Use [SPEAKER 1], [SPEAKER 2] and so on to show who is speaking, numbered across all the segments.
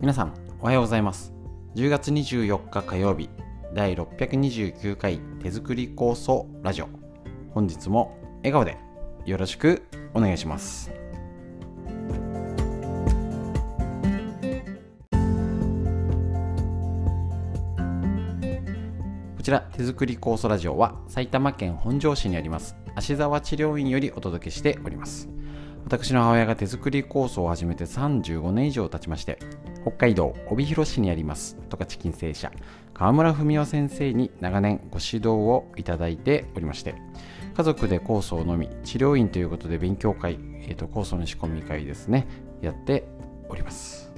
[SPEAKER 1] 皆さんおはようございます。10月24日火曜日第629回手作り構想ラジオ。本日も笑顔でよろしくお願いします。こちら手作り酵素ラジオは埼玉県本庄市にあります芦沢治療院よりお届けしております。私の母親が手作り酵素を始めて35年以上経ちまして北海道帯広市にあります十勝金星社。川村文夫先生に長年ご指導をいただいておりまして家族で酵素を飲み治療院ということで勉強会、えーと、酵素の仕込み会ですねやっております。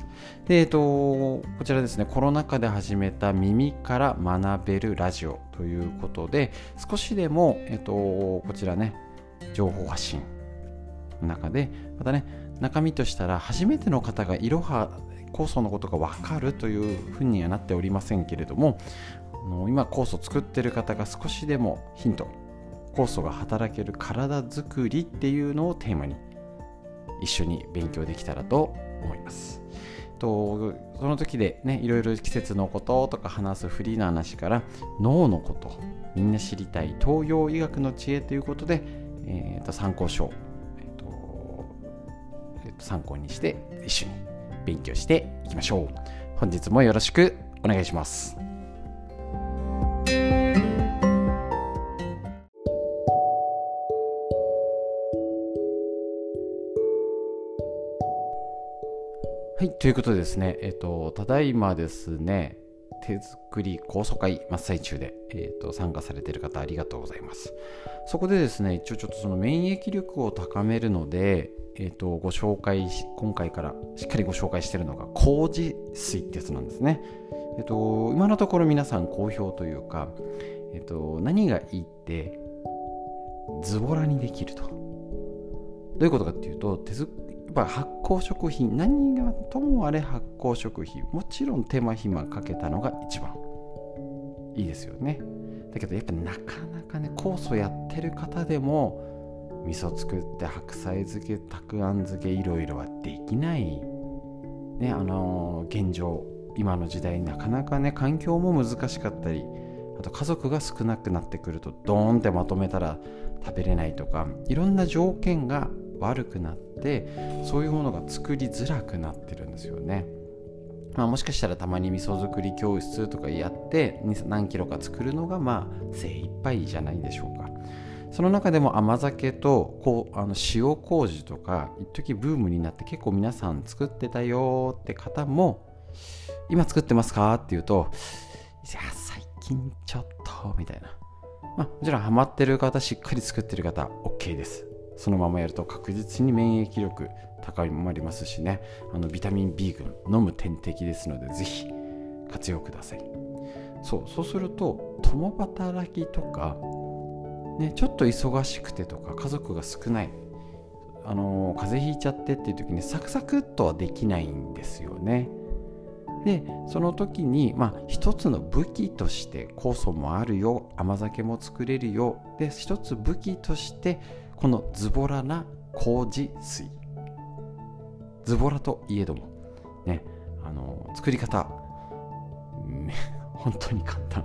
[SPEAKER 1] で、えっ、ー、と、こちらですね、コロナ禍で始めた耳から学べるラジオということで、少しでも、えっ、ー、と、こちらね、情報発信の中で、またね、中身としたら、初めての方がいろは酵素のことが分かるというふうにはなっておりませんけれども今酵素作ってる方が少しでもヒント酵素が働ける体づくりっていうのをテーマに一緒に勉強できたらと思います。とその時でねいろいろ季節のこととか話すフリーな話から脳のことみんな知りたい東洋医学の知恵ということで、えー、と参考書、えーとえー、と参考にして一緒に勉強していきましょう。本日もよろしくお願いします。はい、ということでですね、えっと、ただいまですね、手作り高層会真っ最中で、えーと、参加されている方ありがとうございます。そこでですね、一応ちょっとその免疫力を高めるので、えーと、ご紹介し今回からしっかりご紹介しているのが麹水ってやつなんですね。えーと、今のところ皆さん好評というか、えーと、何がいいってズボラにできると。どういうことかっていうと手やっぱ発酵食品何がともあれ発酵食品もちろん手間暇かけたのが一番いいですよね。だけどやっぱなかなかね酵素やってる方でも味噌作って白菜漬けたくあん漬けいろいろはできない。ねあのー、現状今の時代なかなかね環境も難しかったりあと家族が少なくなってくるとドーンってまとめたら食べれないとかいろんな条件が悪くなってそういうものが作りづらくなってるんですよね。まあ、もしかしたらたまに味噌作り教室とかやって何キロか作るのがまあ精一杯じゃないでしょうか。その中でも甘酒とこうあの塩麹とか一時ブームになって結構皆さん作ってたよって方も今作ってますかって言うといや最近ちょっとみたいなまあもちろんハマってる方しっかり作ってる方 OK ですそのままやると確実に免疫力高まりますしね。あのビタミン B 群飲む点滴ですのでぜひ活用ください。そうそうすると共働きとかね、ちょっと忙しくてとか家族が少ないあの風邪ひいちゃってっていう時にサクサクっとはできないんですよね。でその時に、まあ、一つの武器として酵素もあるよ甘酒も作れるよ。で一つ武器としてこのズボラな麹水ズボラといえどもねあの作り方 本当に簡単。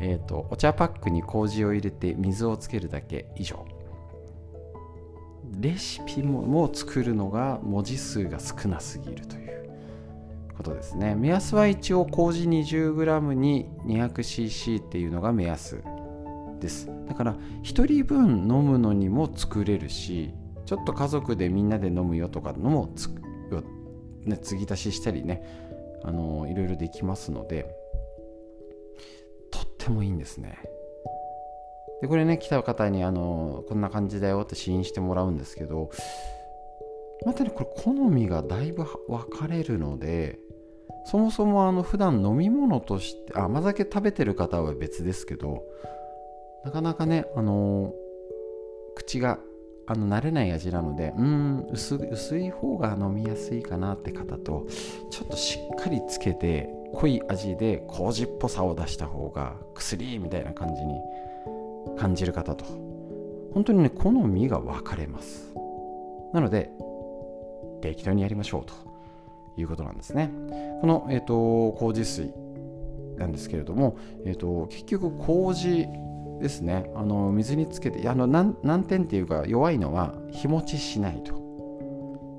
[SPEAKER 1] えっ、と、お茶パックに麹を入れて水をつけるだけ以上。レシピもも作るのが文字数が少なすぎるということですね。目安は一応麹 20g に 200cc っていうのが目安です。だから1人分飲むのにも作れるし、ちょっと家族でみんなで飲むよとかのもつ、ね、継ぎ足ししたりね、あのいろいろできますのでとっ、てもいいんですねでこれね来た方にあのこんな感じだよって試飲してもらうんですけどまたねこれ好みがだいぶ分かれるのでそもそもあの普段飲み物として甘酒食べてる方は別ですけどなかなかねあの口があの慣れない味なのでうん薄い方が飲みやすいかなって方とちょっとしっかりつけて濃い味で麹っぽさを出した方が薬みたいな感じに感じる方と。本当にね好みが分かれます。なので適当にやりましょうと。いうことなんですね。この、えーと、麹水なんですけれども、えーと、結局麹ですね。あの水につけてあの難点っていうか弱いのは日持ちしないと。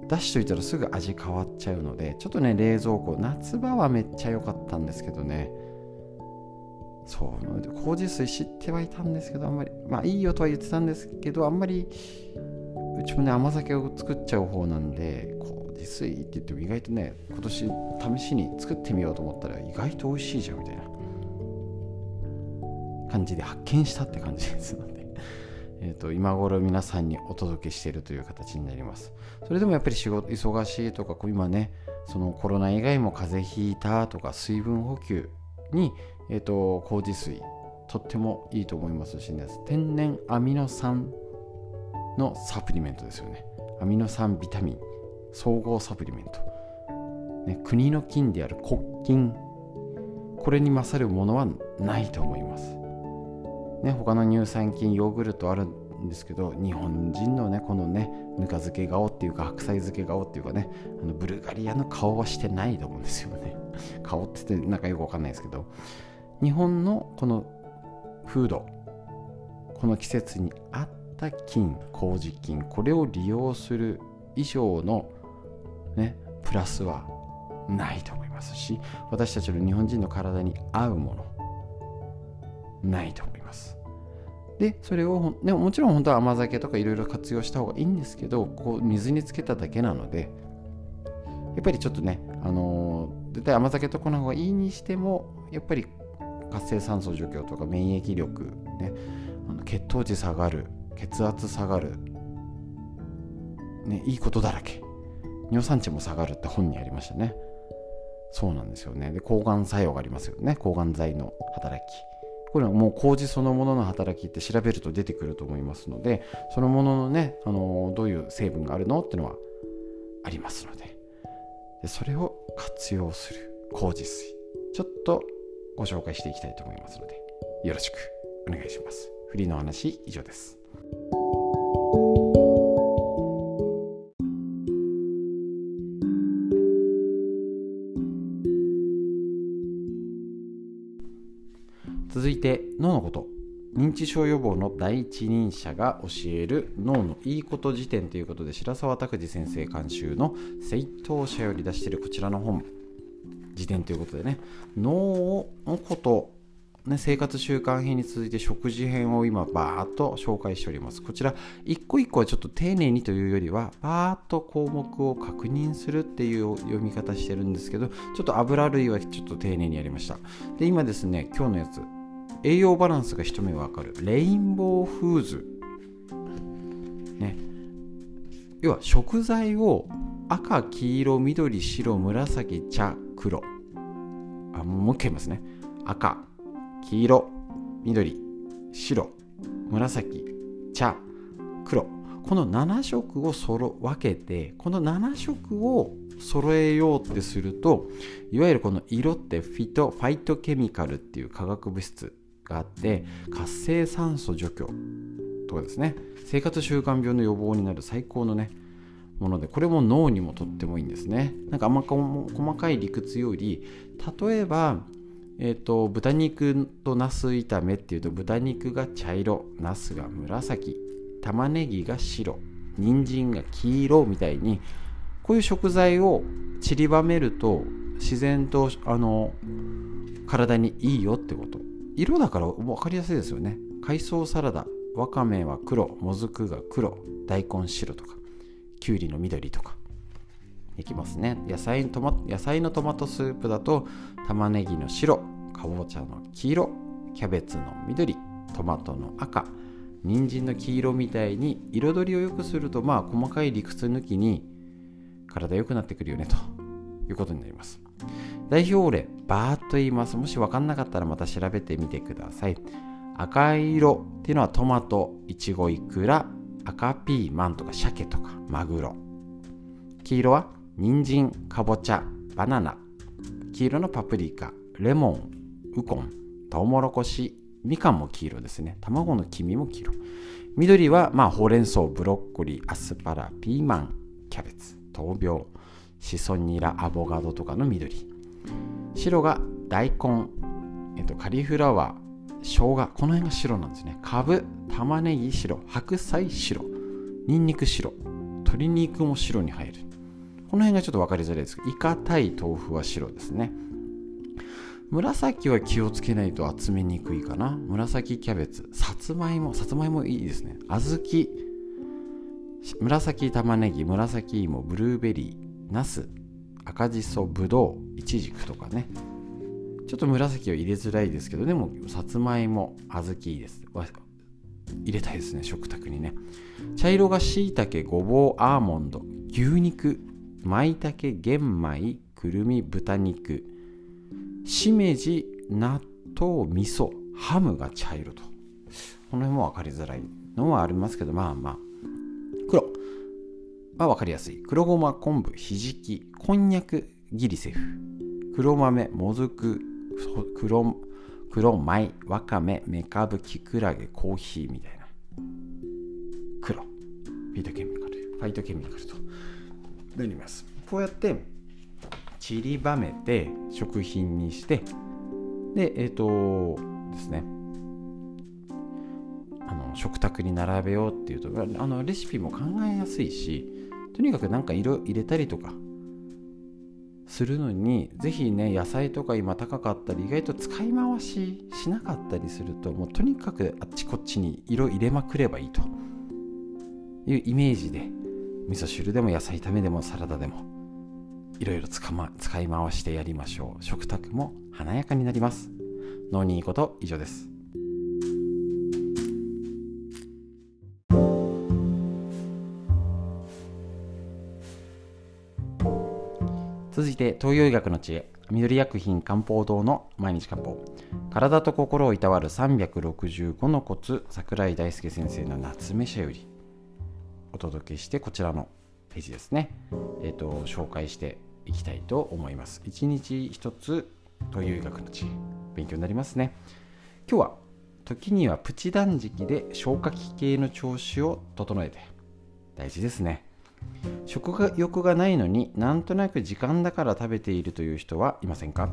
[SPEAKER 1] 出しといたらすぐ味変わっちゃうのでちょっとね冷蔵庫夏場はめっちゃ良かったんですけどね。そう麹水知ってはいたんですけどあんまりまあいいよとは言ってたんですけどあんまりうちもね甘酒を作っちゃう方なんで麹水って言っても意外とね今年試しに作ってみようと思ったら意外と美味しいじゃんみたいな。感じで発見したって感じですので えと今頃皆さんにお届けしているという形になりますそれでもやっぱり仕事忙しいとか今ねそのコロナ以外も風邪ひいたとか水分補給にえ、ー、と、麹水、とってもいいと思いますしね、天然アミノ酸のサプリメントですよね。アミノ酸、ビタミン、総合サプリメント。ね、国の菌である黒菌、これに勝るものはないと思います。ね、他の乳酸菌、ヨーグルトあるんですけど、日本人のね、このね、ぬか漬け顔っていうか、白菜漬け顔っていうかね、あのブルガリアの顔はしてないと思うんですよね。顔って言ってなんかよくわかんないですけど、日本のこの風土この季節に合った菌麹菌これを利用する以上のねプラスはないと思いますし私たちの日本人の体に合うものないと思いますでそれをでももちろん本当は甘酒とかいろいろ活用した方がいいんですけどこう水につけただけなのでやっぱりちょっとねあのー、絶対甘酒とこの方がいいにしてもやっぱり活性酸素除去とか免疫力、ね、あの血糖値下がる血圧下がる、ね、いいことだらけ。尿酸値も下がるって本にありましたね。そうなんですよね。で抗がん作用がありますよね。抗がん剤の働き。これはもう麹そのものの働きって調べると出てくると思いますのでそのもののねあのどういう成分があるのっていうのはありますので。でそれを活用する麹水ちょっとご紹介していきたいと思いますのでよろしくお願いします。フリーの話以上です。認知症予防の第一人者が教える脳のいいこと辞典ということで白澤拓司先生監修の正当者より出しているこちらの本。辞典ということでね。脳のこと、ね、生活習慣編に続いて食事編を今バーッと紹介しております。こちら一個一個はちょっと丁寧にというよりはバーッと項目を確認するっていう読み方してるんですけどちょっと油類はちょっと丁寧にやりました。で今ですね今日のやつ栄養バランスが一目わかる。レインボーフーズ。ね。要は食材を赤黄色緑白紫茶黒。あもう一回言いますね。赤黄色緑白紫茶黒。この7色をそろ分けてこの7色を揃えようってするといわゆるこの色ってフィトファイトケミカルっていう化学物質があって活性酸素除去とかですね。生活習慣病の予防になる最高のねものでこれも脳にもとってもいいんですね。なんかあんま細かい理屈より例えばえーと、豚肉とナス炒めっていうと豚肉が茶色ナスが紫玉ねぎが白人参が黄色みたいにこういう食材を散りばめると自然とあの体にいいよってこと色だから分かりやすいですよね。海藻サラダ。わかめは黒。もずくが黒。大根白とか。きゅうりの緑とか。できますね。野菜トマ野菜のトマトスープだと玉ねぎの白。かぼちゃの黄色。キャベツの緑。トマトの赤。人参の黄色みたいに彩りを良くするとまあ細かい理屈抜きに体良くなってくるよねということになります。代表例バーッと言います。もし分かんなかったらまた調べてみてください。赤色っていうのはトマトいちごいくら赤ピーマンとか鮭とかマグロ。黄色は人参かぼちゃバナナ。黄色のパプリカレモンウコントウモロコシみかんも黄色ですね。卵の黄身も黄色。緑はまあほうれん草ブロッコリーアスパラピーマンキャベツ豆苗。シソニラアボカドとかの緑。白が大根、えっと、カリフラワー生姜この辺が白なんですね。かぶ玉ねぎ白白菜白にんにく白鶏肉も白に入る。この辺がちょっと分かりづらいです。けどイカ対豆腐は白ですね。紫は気をつけないと集めにくいかな。紫キャベツさつまいもさつまいもいいですね。小豆紫玉ねぎ紫芋ブルーベリーナス赤じそぶどういちじくとかね。ちょっと紫は入れづらいですけどでもさつまいも小豆いいです。入れたいですね食卓にね。茶色がしいたけごぼうアーモンド。牛肉まいたけ玄米くるみ豚肉。しめじ納豆味噌ハムが茶色と。この辺も分かりづらいのはありますけどまあまあ。は分かりやすい。黒ごま昆布ひじきこんにゃくギリセフ。黒豆もずく黒黒米わかめめかぶきくらげコーヒーみたいな。黒。フィートケミカル。ファイトケミカルと。なります。こうやって散りばめて食品にしてでえっ、ー、とですね。あの食卓に並べようっていうとあのレシピも考えやすいしとにかく何か色入れたりとかするのにぜひね野菜とか今高かったり意外と使い回ししなかったりするともうとにかくあっちこっちに色入れまくればいいと。いうイメージで味噌汁でも野菜炒めでもサラダでもいろいろ使,、ま、使い回してやりましょう。食卓も華やかになります。脳にいいこと以上です続いて東洋医学の知恵緑薬品漢方堂の毎日漢方。体と心をいたわる365のコツ桜井大輔先生の夏目社よりお届けしてこちらのページですね、えーと紹介していきたいと思います。一日一つという医学の知恵勉強になりますね。今日は時にはプチ断食で消化器系の調子を整えて大事ですね。食欲がないのになんとなく時間だから食べているという人はいませんか？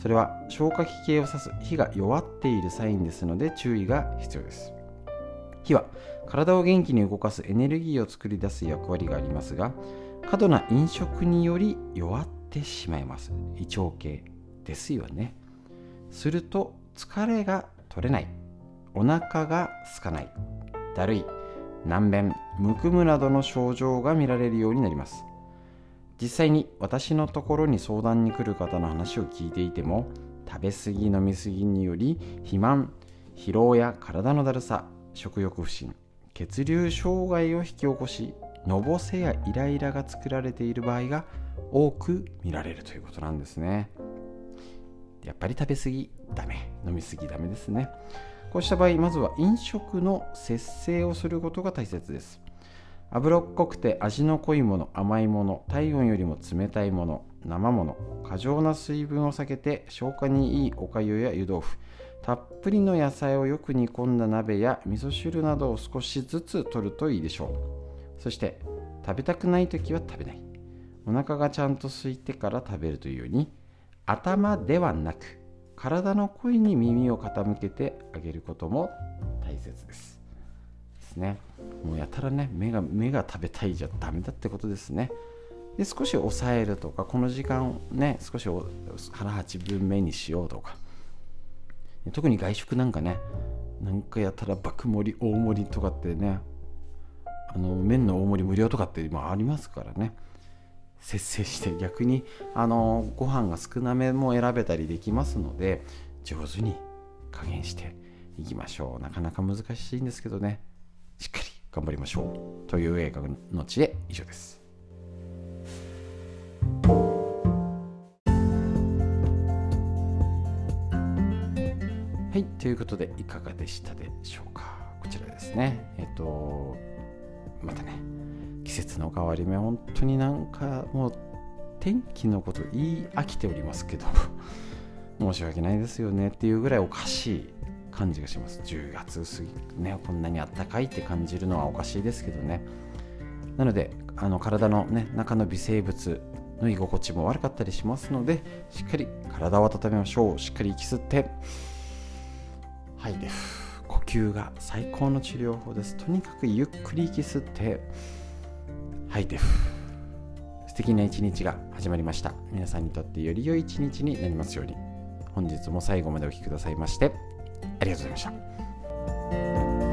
[SPEAKER 1] それは消化器系を指す火が弱っているサインですので注意が必要です。火は体を元気に動かすエネルギーを作り出す役割がありますが過度な飲食により弱ってしまいます。胃腸系ですよね。すると疲れが取れない。お腹が空かない。だるい。難便むくむなどの症状が見られるようになります。実際に私のところに相談に来る方の話を聞いていても食べ過ぎ飲み過ぎにより肥満疲労や体のだるさ食欲不振血流障害を引き起こしのぼせやイライラが作られている場合が多く見られるということなんですね。やっぱり食べ過ぎダメ。飲み過ぎダメですね。こうした場合まずは飲食の節制をすることが大切です。脂っこくて味の濃いもの甘いもの体温よりも冷たいもの生もの過剰な水分を避けて消化にいいおかゆや湯豆腐たっぷりの野菜をよく煮込んだ鍋や味噌汁などを少しずつ取るといいでしょう。そして食べたくない時は食べない。お腹がちゃんと空いてから食べるというように頭ではなく体の声に耳を傾けてあげることも大切です。ですね。もうやたらね目が目が食べたいじゃダメだってことですね。で少し抑えるとかこの時間ね少し腹8分目にしようとか。特に外食なんかねなんかやたら爆盛り大盛りとかってねあの麺の大盛り無料とかって今ありますからね。節制して逆にあのご飯が少なめも選べたりできますので上手に加減していきましょう。なかなか難しいんですけどね。しっかり頑張りましょう。という映画の知恵以上です。はいということでいかがでしたでしょうか。こちらですね。えっとまたね。季節の変わり目本当になんかもう天気のこと言い飽きておりますけど申し訳ないですよねっていうぐらいおかしい感じがします。10月過ぎねこんなにあったかいって感じるのはおかしいですけどね。なのであの体の、ね、中の微生物の居心地も悪かったりしますのでしっかり体を温めましょう。しっかり息吸って。吐い。て呼吸が最高の治療法です。とにかくゆっくり息吸って。吐いて素敵な一日が始まりました。皆さんにとってより良い一日になりますように。本日も最後までお聴きくださいましてありがとうございました。